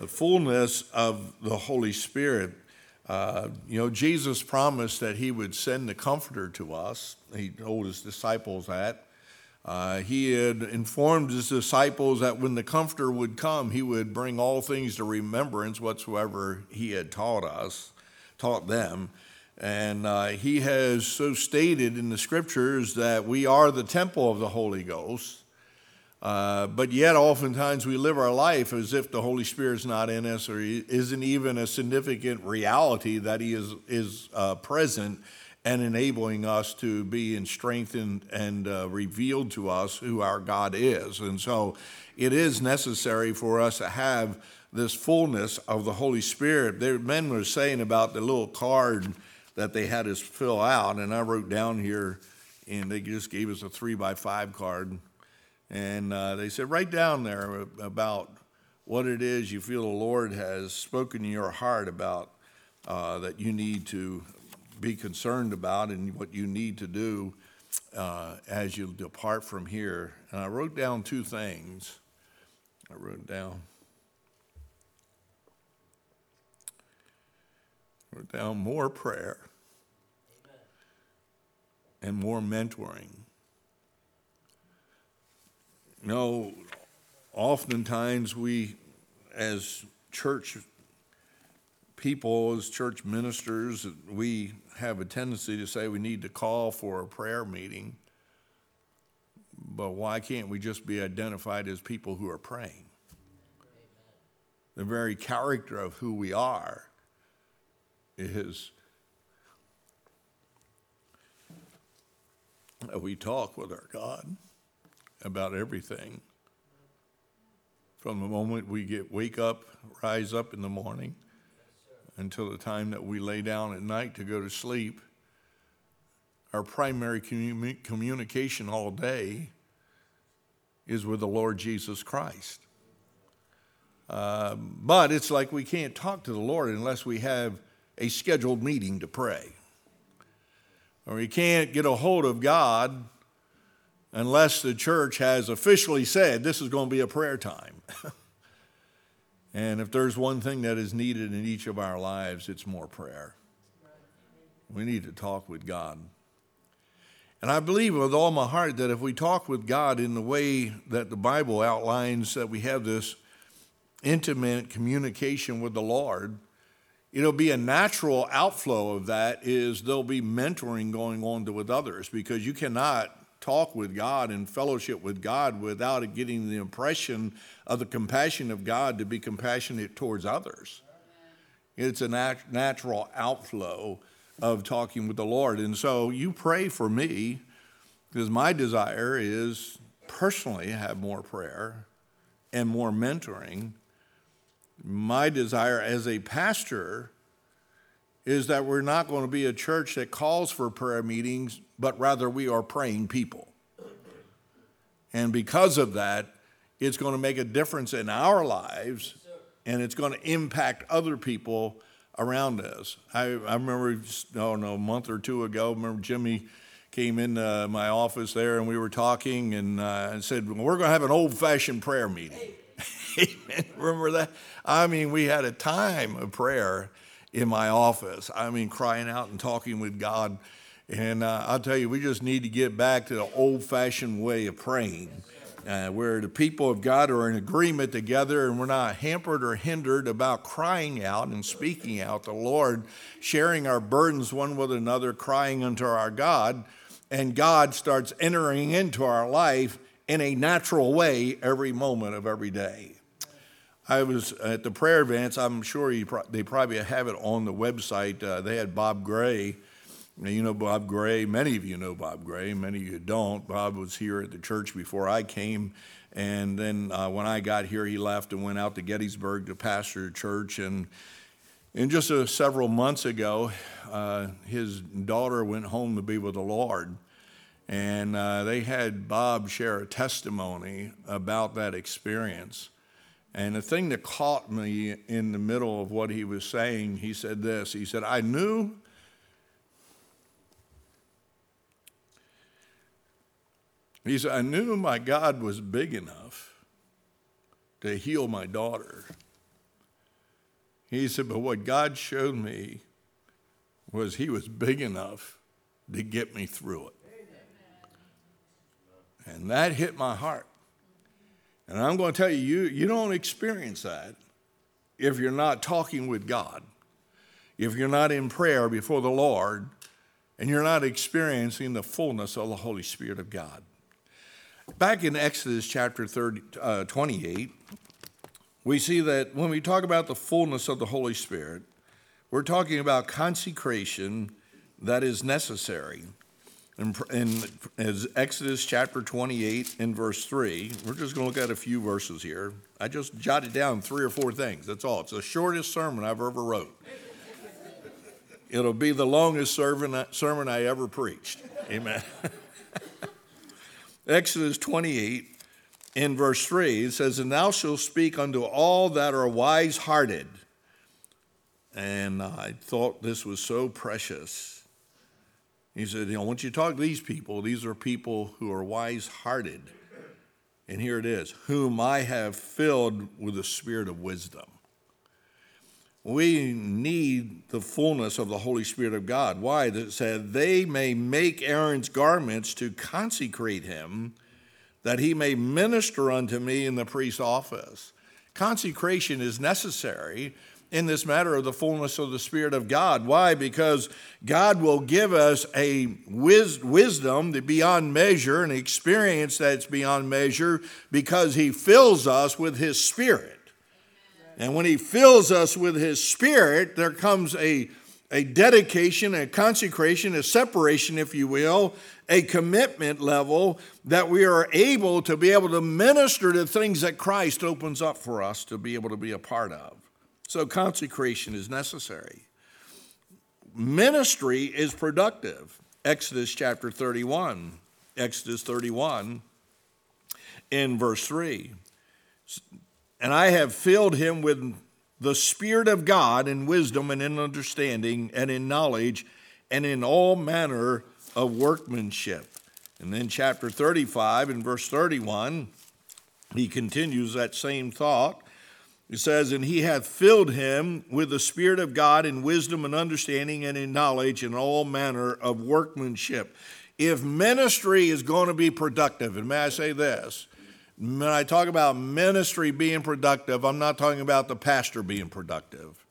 the fullness of the Holy Spirit. Uh, you know, Jesus promised that he would send the Comforter to us. He told his disciples that. Uh, he had informed his disciples that when the Comforter would come, he would bring all things to remembrance whatsoever he had taught us, taught them. And uh, he has so stated in the scriptures that we are the temple of the Holy Ghost. Uh, but yet, oftentimes, we live our life as if the Holy Spirit's not in us or isn't even a significant reality that He is, is uh, present and enabling us to be in strengthened and uh, revealed to us who our God is. And so, it is necessary for us to have this fullness of the Holy Spirit. There, men were saying about the little card that they had us fill out, and I wrote down here, and they just gave us a three by five card and uh, they said, write down there about what it is you feel the Lord has spoken in your heart about uh, that you need to be concerned about and what you need to do uh, as you depart from here. And I wrote down two things. I wrote down. wrote down more prayer Amen. and more mentoring. Know, oftentimes we, as church people, as church ministers, we have a tendency to say we need to call for a prayer meeting. But why can't we just be identified as people who are praying? The very character of who we are is that we talk with our God about everything. From the moment we get wake up, rise up in the morning, until the time that we lay down at night to go to sleep, our primary commun- communication all day is with the Lord Jesus Christ. Uh, but it's like we can't talk to the Lord unless we have a scheduled meeting to pray. Or we can't get a hold of God unless the church has officially said this is going to be a prayer time. and if there's one thing that is needed in each of our lives, it's more prayer. We need to talk with God. And I believe with all my heart that if we talk with God in the way that the Bible outlines, that we have this intimate communication with the Lord, it'll be a natural outflow of that is there'll be mentoring going on with others because you cannot talk with God and fellowship with God without getting the impression of the compassion of God to be compassionate towards others. It's a nat- natural outflow of talking with the Lord. And so you pray for me because my desire is personally have more prayer and more mentoring. My desire as a pastor is that we're not going to be a church that calls for prayer meetings, but rather we are praying people. And because of that, it's going to make a difference in our lives and it's going to impact other people around us. I, I remember, oh no, a month or two ago, I remember Jimmy came in uh, my office there and we were talking and, uh, said, well, We're going to have an old fashioned prayer meeting. remember that? I mean, we had a time of prayer in my office. I mean, crying out and talking with God. And uh, I'll tell you, we just need to get back to the old fashioned way of praying. Uh, where the people of God are in agreement together and we're not hampered or hindered about crying out and speaking out the Lord, sharing our burdens one with another, crying unto our God, and God starts entering into our life in a natural way every moment of every day. I was at the prayer advance. I'm sure pro- they probably have it on the website. Uh, they had Bob Gray. You know Bob Gray. Many of you know Bob Gray. Many of you don't. Bob was here at the church before I came. And then uh, when I got here, he left and went out to Gettysburg to pastor a church. And, and just uh, several months ago, uh, his daughter went home to be with the Lord. And uh, they had Bob share a testimony about that experience. And the thing that caught me in the middle of what he was saying, he said this He said, I knew. He said, I knew my God was big enough to heal my daughter, He said, But what God showed me was He was big enough to get me through it. And that hit my heart. And I'm going to tell you, you, you don't experience that if you're not talking with God, if you're not in prayer before the Lord, and you're not experiencing the fullness of the Holy Spirit of God. Back in Exodus chapter 30, uh, 28, we see that when we talk about the fullness of the Holy Spirit, we're talking about consecration that is necessary. In, in, in Exodus chapter 28 in verse 3, we're just going to look at a few verses here. I just jotted down three or four things. That's all. It's the shortest sermon I've ever wrote. It'll be the longest sermon I ever preached. Amen. Exodus 28 in verse 3, it says, And thou shalt speak unto all that are wise hearted. And I thought this was so precious. He said, You know, once you talk to these people, these are people who are wise hearted. And here it is, whom I have filled with the spirit of wisdom we need the fullness of the Holy Spirit of God. Why? That said, they may make Aaron's garments to consecrate him, that he may minister unto me in the priest's office. Consecration is necessary in this matter of the fullness of the Spirit of God. Why? Because God will give us a wis- wisdom beyond measure, an experience that's beyond measure, because He fills us with His Spirit. And when He fills us with His Spirit, there comes a, a dedication, a consecration, a separation, if you will, a commitment level that we are able to be able to minister to things that Christ opens up for us to be able to be a part of. So consecration is necessary. Ministry is productive. Exodus chapter 31. Exodus 31 in verse 3 and I have filled him with the Spirit of God in wisdom and in understanding and in knowledge and in all manner of workmanship. And then, chapter 35 and verse 31, he continues that same thought. He says, And he hath filled him with the Spirit of God in wisdom and understanding and in knowledge and all manner of workmanship. If ministry is going to be productive, and may I say this, when I talk about ministry being productive, I'm not talking about the pastor being productive.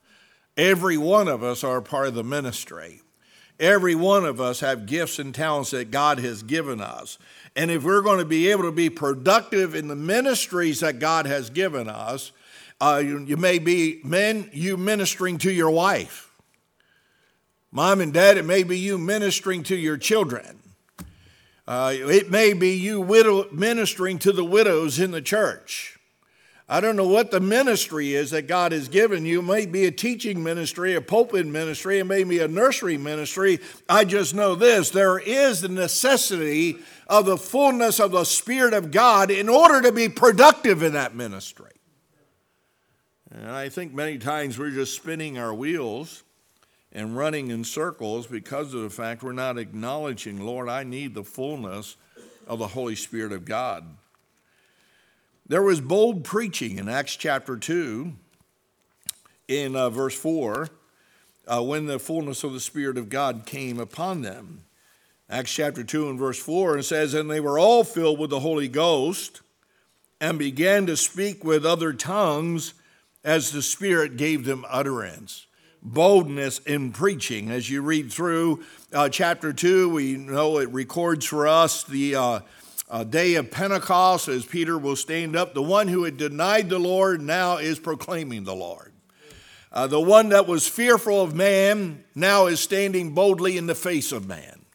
Every one of us are a part of the ministry. Every one of us have gifts and talents that God has given us. And if we're going to be able to be productive in the ministries that God has given us, uh, you, you may be men, you ministering to your wife. Mom and dad, it may be you ministering to your children. Uh, it may be you widow, ministering to the widows in the church. I don't know what the ministry is that God has given you. It may be a teaching ministry, a pulpit ministry, it may be a nursery ministry. I just know this there is the necessity of the fullness of the Spirit of God in order to be productive in that ministry. And I think many times we're just spinning our wheels and running in circles because of the fact we're not acknowledging, Lord, I need the fullness of the Holy Spirit of God. There was bold preaching in Acts chapter 2, in uh, verse 4, uh, when the fullness of the Spirit of God came upon them. Acts chapter 2 and verse 4, and says, And they were all filled with the Holy Ghost and began to speak with other tongues as the Spirit gave them utterance boldness in preaching. As you read through uh, chapter 2, we know it records for us the uh, uh, day of Pentecost as Peter will stand up. The one who had denied the Lord now is proclaiming the Lord. Uh, the one that was fearful of man now is standing boldly in the face of man.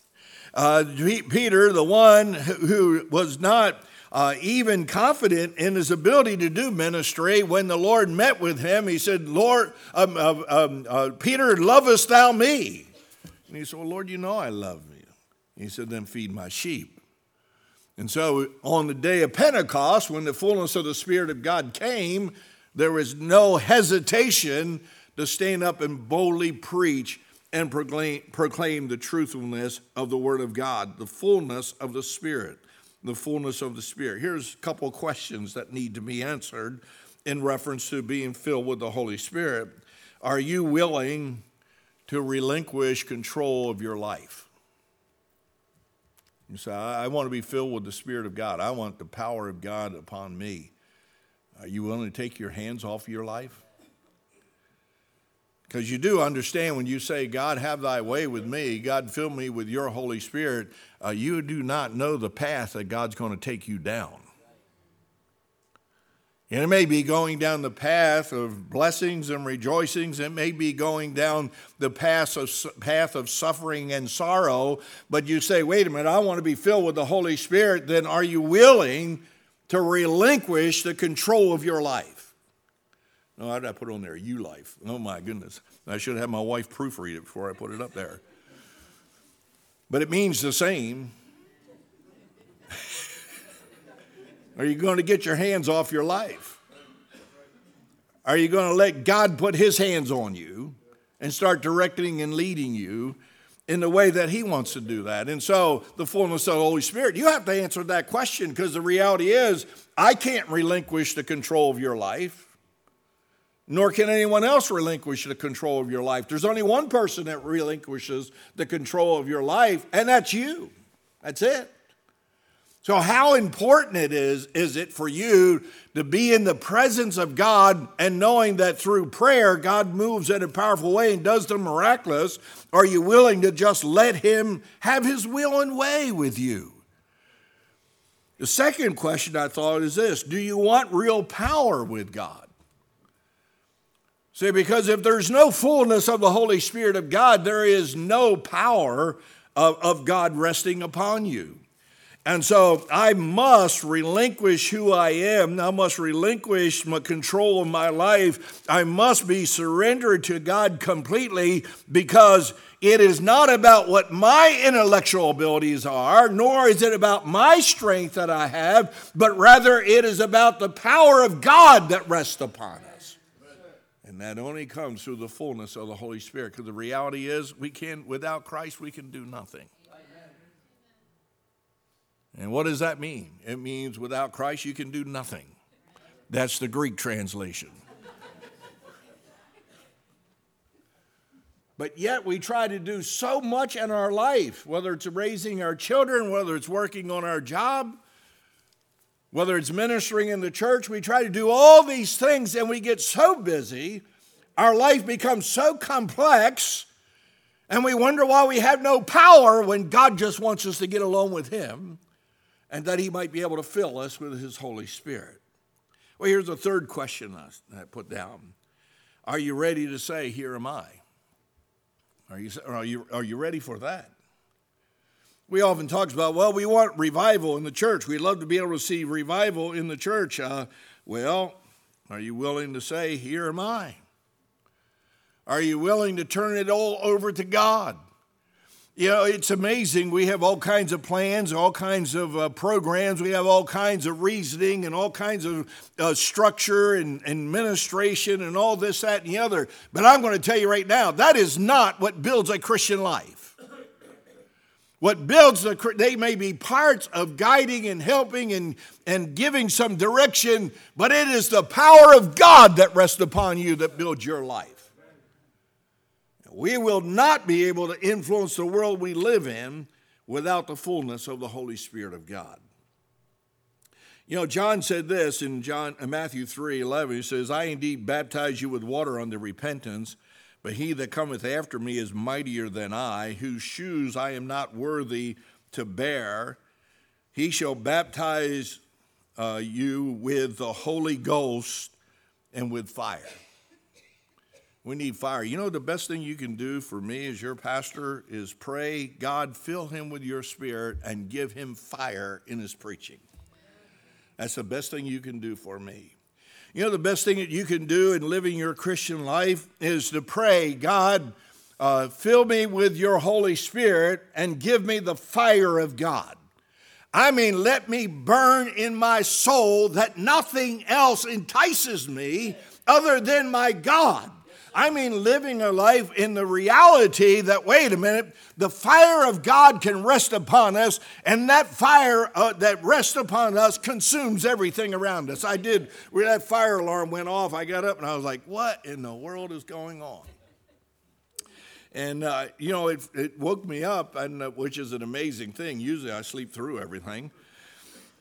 Uh, Peter, the one who was not uh, even confident in his ability to do ministry. When the Lord met with him, he said, Lord, um, uh, um, uh, Peter, lovest thou me? And he said, Well, Lord, you know I love you. He said, Then feed my sheep. And so on the day of Pentecost, when the fullness of the Spirit of God came, there was no hesitation to stand up and boldly preach and proclaim, proclaim the truthfulness of the Word of God, the fullness of the Spirit the fullness of the Spirit. Here's a couple of questions that need to be answered in reference to being filled with the Holy Spirit. Are you willing to relinquish control of your life? You say, I want to be filled with the Spirit of God. I want the power of God upon me. Are you willing to take your hands off your life? Because you do understand when you say, God, have thy way with me, God, fill me with your Holy Spirit, uh, you do not know the path that God's going to take you down. And it may be going down the path of blessings and rejoicings. It may be going down the path of, path of suffering and sorrow. But you say, wait a minute, I want to be filled with the Holy Spirit. Then are you willing to relinquish the control of your life? No, I put on there, you life. Oh my goodness. I should have my wife proofread it before I put it up there. But it means the same. Are you going to get your hands off your life? Are you going to let God put his hands on you and start directing and leading you in the way that he wants to do that? And so, the fullness of the Holy Spirit, you have to answer that question because the reality is, I can't relinquish the control of your life nor can anyone else relinquish the control of your life. There's only one person that relinquishes the control of your life, and that's you. That's it. So, how important it is, is it for you to be in the presence of God and knowing that through prayer, God moves in a powerful way and does the miraculous? Are you willing to just let Him have His will and way with you? The second question I thought is this Do you want real power with God? See, because if there's no fullness of the Holy Spirit of God, there is no power of, of God resting upon you. And so I must relinquish who I am. I must relinquish my control of my life. I must be surrendered to God completely because it is not about what my intellectual abilities are, nor is it about my strength that I have, but rather it is about the power of God that rests upon us. That only comes through the fullness of the Holy Spirit. Because the reality is, we can, without Christ, we can do nothing. And what does that mean? It means without Christ, you can do nothing. That's the Greek translation. But yet we try to do so much in our life, whether it's raising our children, whether it's working on our job, whether it's ministering in the church, we try to do all these things and we get so busy, our life becomes so complex, and we wonder why we have no power when God just wants us to get alone with Him and that He might be able to fill us with His Holy Spirit. Well, here's a third question I put down Are you ready to say, Here am I? Are you, are you, are you ready for that? We often talk about, well, we want revival in the church. We'd love to be able to see revival in the church. Uh, well, are you willing to say, Here am I? Are you willing to turn it all over to God? You know, it's amazing. We have all kinds of plans, all kinds of uh, programs. We have all kinds of reasoning and all kinds of uh, structure and administration and all this, that, and the other. But I'm going to tell you right now that is not what builds a Christian life. What builds the, they may be parts of guiding and helping and, and giving some direction, but it is the power of God that rests upon you that builds your life. We will not be able to influence the world we live in without the fullness of the Holy Spirit of God. You know, John said this in John, uh, Matthew 3 11. He says, I indeed baptize you with water unto repentance but he that cometh after me is mightier than I, whose shoes I am not worthy to bear. He shall baptize uh, you with the Holy Ghost and with fire. We need fire. You know, the best thing you can do for me as your pastor is pray, God, fill him with your spirit and give him fire in his preaching. That's the best thing you can do for me. You know, the best thing that you can do in living your Christian life is to pray, God, uh, fill me with your Holy Spirit and give me the fire of God. I mean, let me burn in my soul that nothing else entices me other than my God. I mean, living a life in the reality that, wait a minute, the fire of God can rest upon us, and that fire uh, that rests upon us consumes everything around us. I did, when that fire alarm went off, I got up and I was like, what in the world is going on? And, uh, you know, it, it, woke me up, and, uh, which is an amazing thing. Usually I sleep through everything.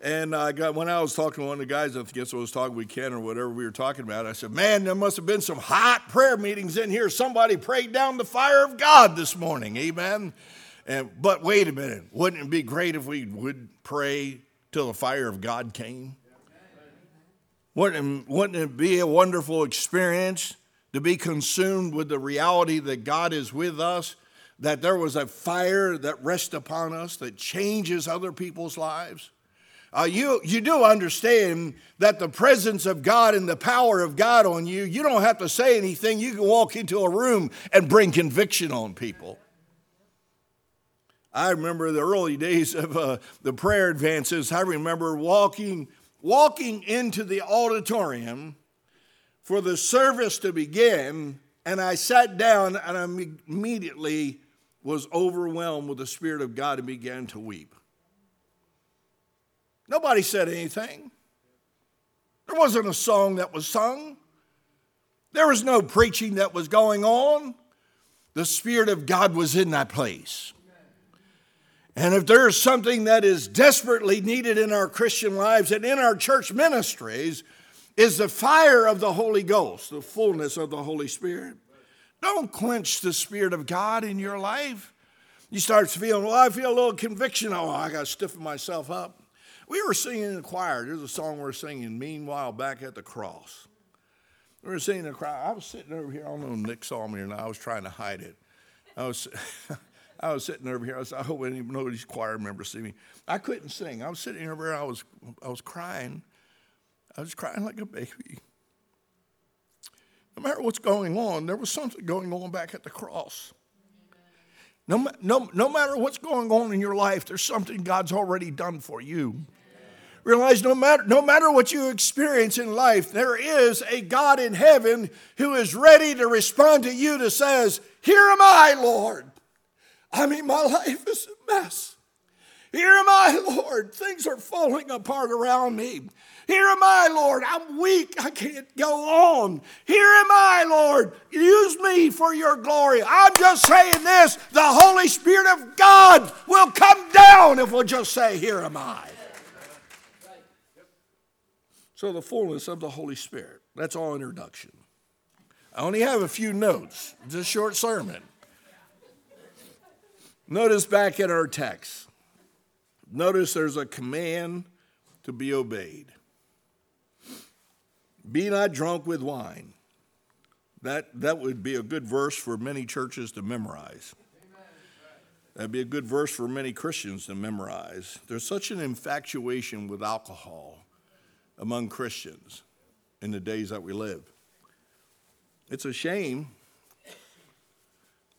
And I got, when I was talking to one of the guys, I guess I was talking with Ken or whatever we were talking about, I said, Man, there must have been some hot prayer meetings in here. Somebody prayed down the fire of God this morning. Amen. And, but wait a minute. Wouldn't it be great if we would pray till the fire of God came? Wouldn't it, wouldn't it be a wonderful experience to be consumed with the reality that God is with us, that there was a fire that rests upon us that changes other people's lives? Uh, you, you do understand that the presence of God and the power of God on you, you don't have to say anything. You can walk into a room and bring conviction on people. I remember the early days of uh, the prayer advances. I remember walking, walking into the auditorium for the service to begin, and I sat down and I immediately was overwhelmed with the Spirit of God and began to weep. Nobody said anything. There wasn't a song that was sung. There was no preaching that was going on. The Spirit of God was in that place. And if there is something that is desperately needed in our Christian lives and in our church ministries, is the fire of the Holy Ghost, the fullness of the Holy Spirit. Don't quench the Spirit of God in your life. You start feeling, well, I feel a little conviction. Oh, I got to stiffen myself up. We were singing in the choir. There's a song we are singing, Meanwhile, Back at the Cross. We were singing in the choir. I was sitting over here. I don't know if Nick saw me or not. I was trying to hide it. I was, I was sitting over here. I, was, I hope any these choir members see me. I couldn't sing. I was sitting over here. I was, I was crying. I was crying like a baby. No matter what's going on, there was something going on back at the cross. No, no, no matter what's going on in your life, there's something God's already done for you. Realize no matter, no matter what you experience in life, there is a God in heaven who is ready to respond to you that says, Here am I, Lord. I mean, my life is a mess. Here am I, Lord. Things are falling apart around me. Here am I, Lord. I'm weak. I can't go on. Here am I, Lord. Use me for your glory. I'm just saying this the Holy Spirit of God will come down if we'll just say, Here am I. So, the fullness of the Holy Spirit. That's all introduction. I only have a few notes. It's a short sermon. Notice back in our text. Notice there's a command to be obeyed. Be not drunk with wine. That, that would be a good verse for many churches to memorize. That'd be a good verse for many Christians to memorize. There's such an infatuation with alcohol among Christians in the days that we live. It's a shame.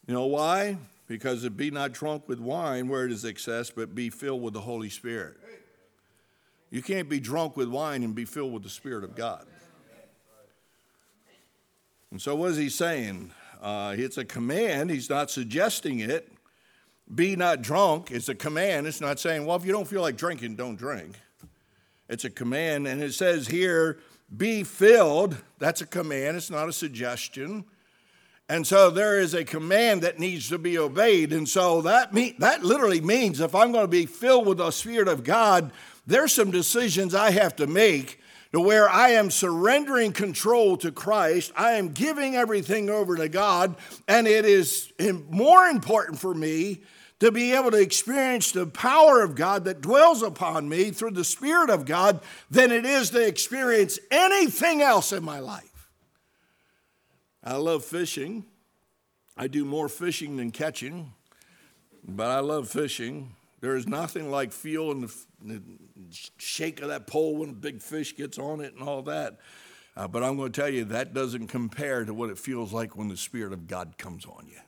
You know why? Because it be not drunk with wine where it is excess, but be filled with the Holy Spirit. You can't be drunk with wine and be filled with the Spirit of God. And so, what is he saying? Uh, it's a command. He's not suggesting it. Be not drunk. It's a command. It's not saying, well, if you don't feel like drinking, don't drink. It's a command, and it says here, be filled. That's a command, it's not a suggestion. And so there is a command that needs to be obeyed. And so that, mean, that literally means if I'm going to be filled with the Spirit of God, there's some decisions I have to make to where I am surrendering control to Christ. I am giving everything over to God. And it is more important for me to be able to experience the power of God that dwells upon me through the Spirit of God than it is to experience anything else in my life. I love fishing. I do more fishing than catching, but I love fishing. There is nothing like feeling the, shake of that pole when a big fish gets on it and all that. Uh, but I'm going to tell you, that doesn't compare to what it feels like when the Spirit of God comes on you.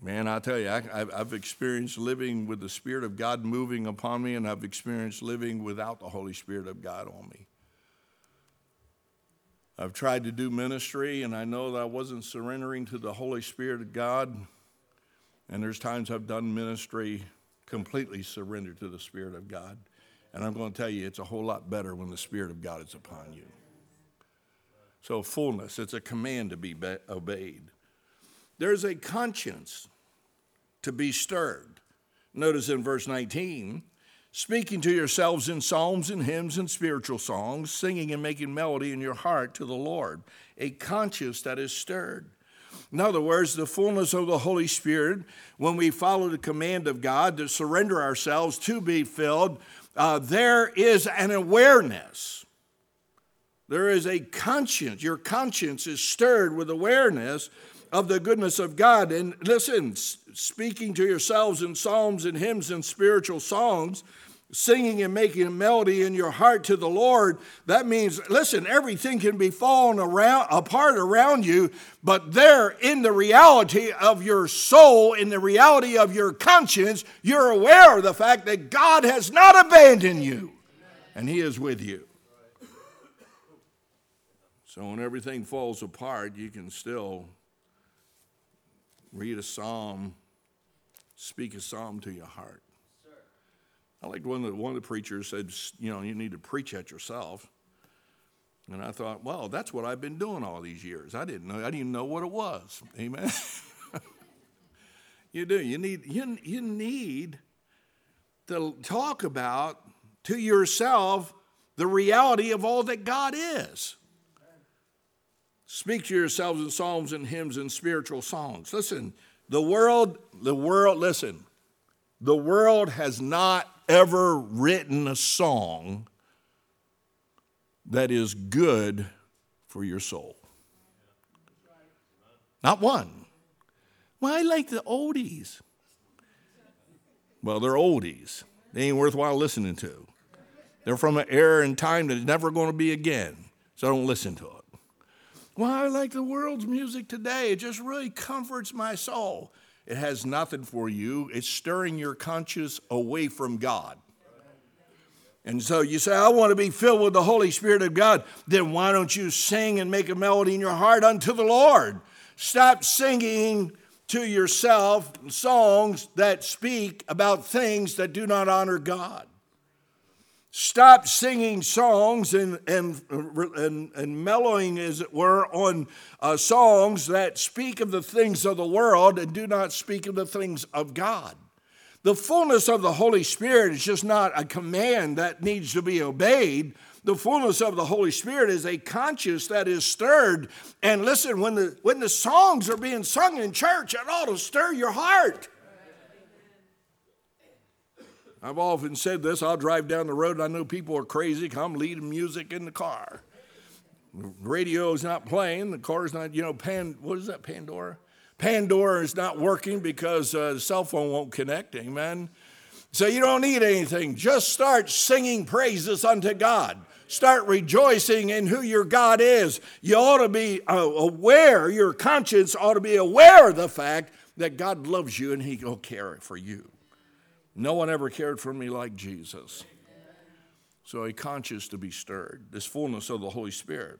Man, I tell you, I, have experienced living with the Spirit of God moving upon me, and I've experienced living without the Holy Spirit of God on me. I've tried to do ministry, and I know that I wasn't surrendering to the Holy Spirit of God. And there's times I've done ministry completely surrendered to the Spirit of God. And I'm going to tell you, it's a whole lot better when the Spirit of God is upon you. So, fullness, it's a command to be obeyed. There's a conscience to be stirred. Notice in verse 19, speaking to yourselves in psalms and hymns and spiritual songs, singing and making melody in your heart to the Lord, a conscience that is stirred. In other words, the fullness of the Holy Spirit, when we follow the command of God to surrender ourselves to be filled, uh, there is an awareness. There is a conscience. Your conscience is stirred with awareness of the goodness of God. And listen, speaking to yourselves in psalms and hymns and spiritual songs, singing and making a melody in your heart to the Lord, that means, listen, everything can be falling around, apart around you, but there in the reality of your soul, in the reality of your conscience, you're aware of the fact that God has not abandoned you and He is with you. So when everything falls apart, you can still read a psalm, speak a psalm to your heart. I liked one that one of the preachers said, you know, you need to preach at yourself. And I thought, well, that's what I've been doing all these years. I didn't know, I didn't even know what it was. Amen. you do. You need, you, you need to talk about to yourself the reality of all that God is. Speak to yourselves in psalms and hymns and spiritual songs. Listen, the world, the world, listen, the world has not ever written a song that is good for your soul. Not one. Well, I like the oldies. Well, they're oldies. They ain't worthwhile listening to. They're from an era and time that's never going to be again. So don't listen to it. Well, I like the world's music today. It just really comforts my soul. It has nothing for you. It's stirring your conscience away from God. And so you say, I want to be filled with the Holy Spirit of God. Then why don't you sing and make a melody in your heart unto the Lord? Stop singing to yourself songs that speak about things that do not honor God. Stop singing songs and, and, and, and mellowing, as it were, on uh, songs that speak of the things of the world and do not speak of the things of God. The fullness of the Holy Spirit is just not a command that needs to be obeyed. The fullness of the Holy Spirit is a conscience that is stirred. And listen, when the, when the songs are being sung in church, it ought to stir your heart. I've often said this. I'll drive down the road and I know people are crazy. Come leading music in the car. The radio's not playing. The car's not, you know, pan, what is that, Pandora? Pandora is not working because uh, the cell phone won't connect. Amen. So you don't need anything. Just start singing praises unto God. Start rejoicing in who your God is. You ought to be uh, aware, your conscience ought to be aware of the fact that God loves you and He will care for you. No one ever cared for me like Jesus. So a conscience to be stirred, this fullness of the Holy Spirit.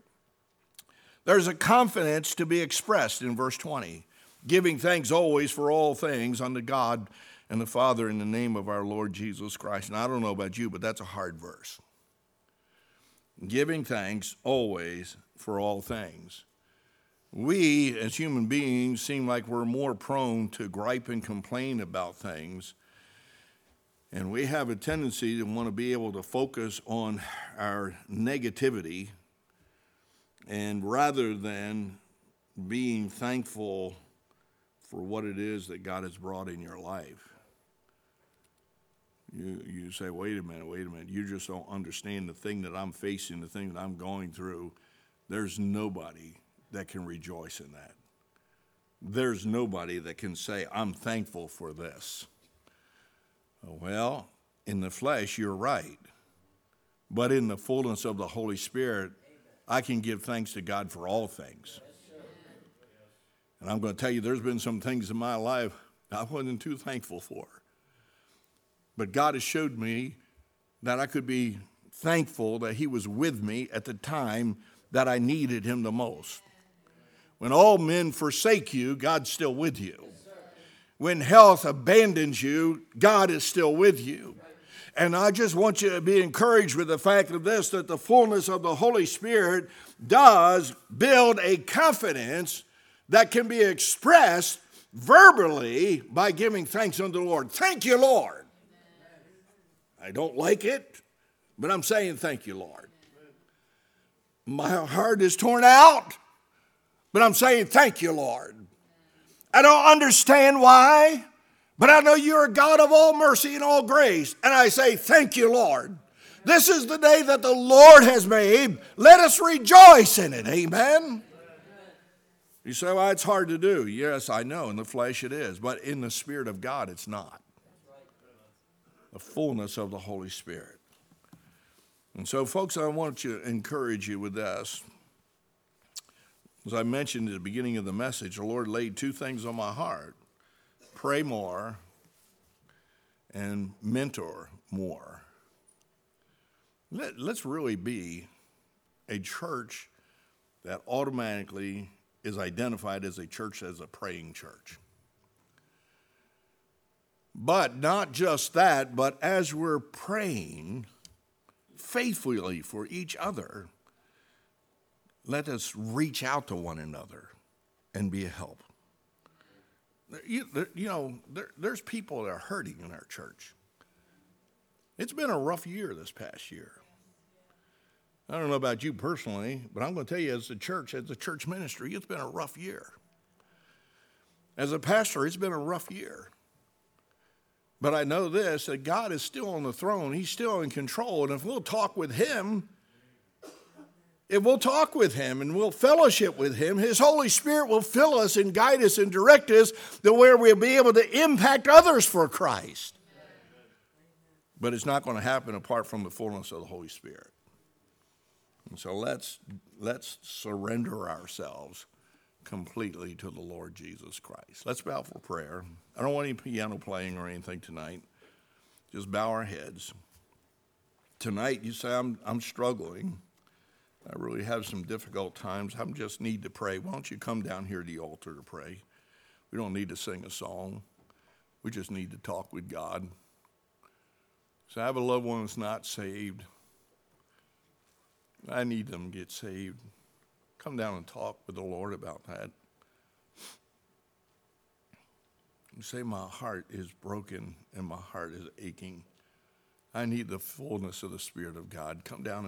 There's a confidence to be expressed in verse 20 giving thanks always for all things unto God and the Father in the name of our Lord Jesus Christ. And I don't know about you, but that's a hard verse. Giving thanks always for all things. We, as human beings, seem like we're more prone to gripe and complain about things. And we have a tendency to want to be able to focus on our negativity and rather than being thankful for what it is that God has brought in your life. You, you say, wait a minute, wait a minute. You just don't understand the thing that I'm facing, the thing that I'm going through. There's nobody that can rejoice in that. There's nobody that can say, I'm thankful for this. Well, in the flesh, you're right. But in the fullness of the Holy Spirit, I can give thanks to God for all things. And I'm going to tell you, there's been some things in my life I wasn't too thankful for. But God has showed me that I could be thankful that He was with me at the time that I needed him the most. When all men forsake you, God's still with you. When health abandons you, God is still with you. And I just want you to be encouraged with the fact of this that the fullness of the Holy Spirit does build a confidence that can be expressed verbally by giving thanks unto the Lord. Thank you, Lord. I don't like it, but I'm saying thank you, Lord. My heart is torn out, but I'm saying thank you, Lord. I don't understand why, but I know you're a God of all mercy and all grace, and I say thank you, Lord. This is the day that the Lord has made. Let us rejoice in it. Amen. You say, well, it's hard to do. Yes, I know. In the flesh it is. But in the Spirit of God, it's not. The fullness of the Holy Spirit. And so, folks, I want to encourage you with this. As I mentioned at the beginning of the message, the Lord laid two things on my heart pray more and mentor more. Let, let's really be a church that automatically is identified as a church as a praying church. But not just that, but as we're praying faithfully for each other, let us reach out to one another and be a help. You, you know, there, there's people that are hurting in our church. It's been a rough year this past year. I don't know about you personally, but I'm going to tell you as a church, as a church ministry, it's been a rough year. As a pastor, it's been a rough year. But I know this that God is still on the throne, He's still in control. And if we'll talk with Him, if we'll talk with Him and we'll fellowship with Him, His Holy Spirit will fill us and guide us and direct us to where we'll be able to impact others for Christ. But it's not going to happen apart from the fullness of the Holy Spirit. And so let's, let's surrender ourselves completely to the Lord Jesus Christ. Let's bow for prayer. I don't want any piano playing or anything tonight. Just bow our heads. Tonight, you say, I'm, I'm struggling. I really have some difficult times. I just need to pray. Why don't you come down here to the altar to pray? We don't need to sing a song. We just need to talk with God. So I have a loved one that's not saved. I need them to get saved. Come down and talk with the Lord about that. You say, My heart is broken and my heart is aching. I need the fullness of the Spirit of God. Come down and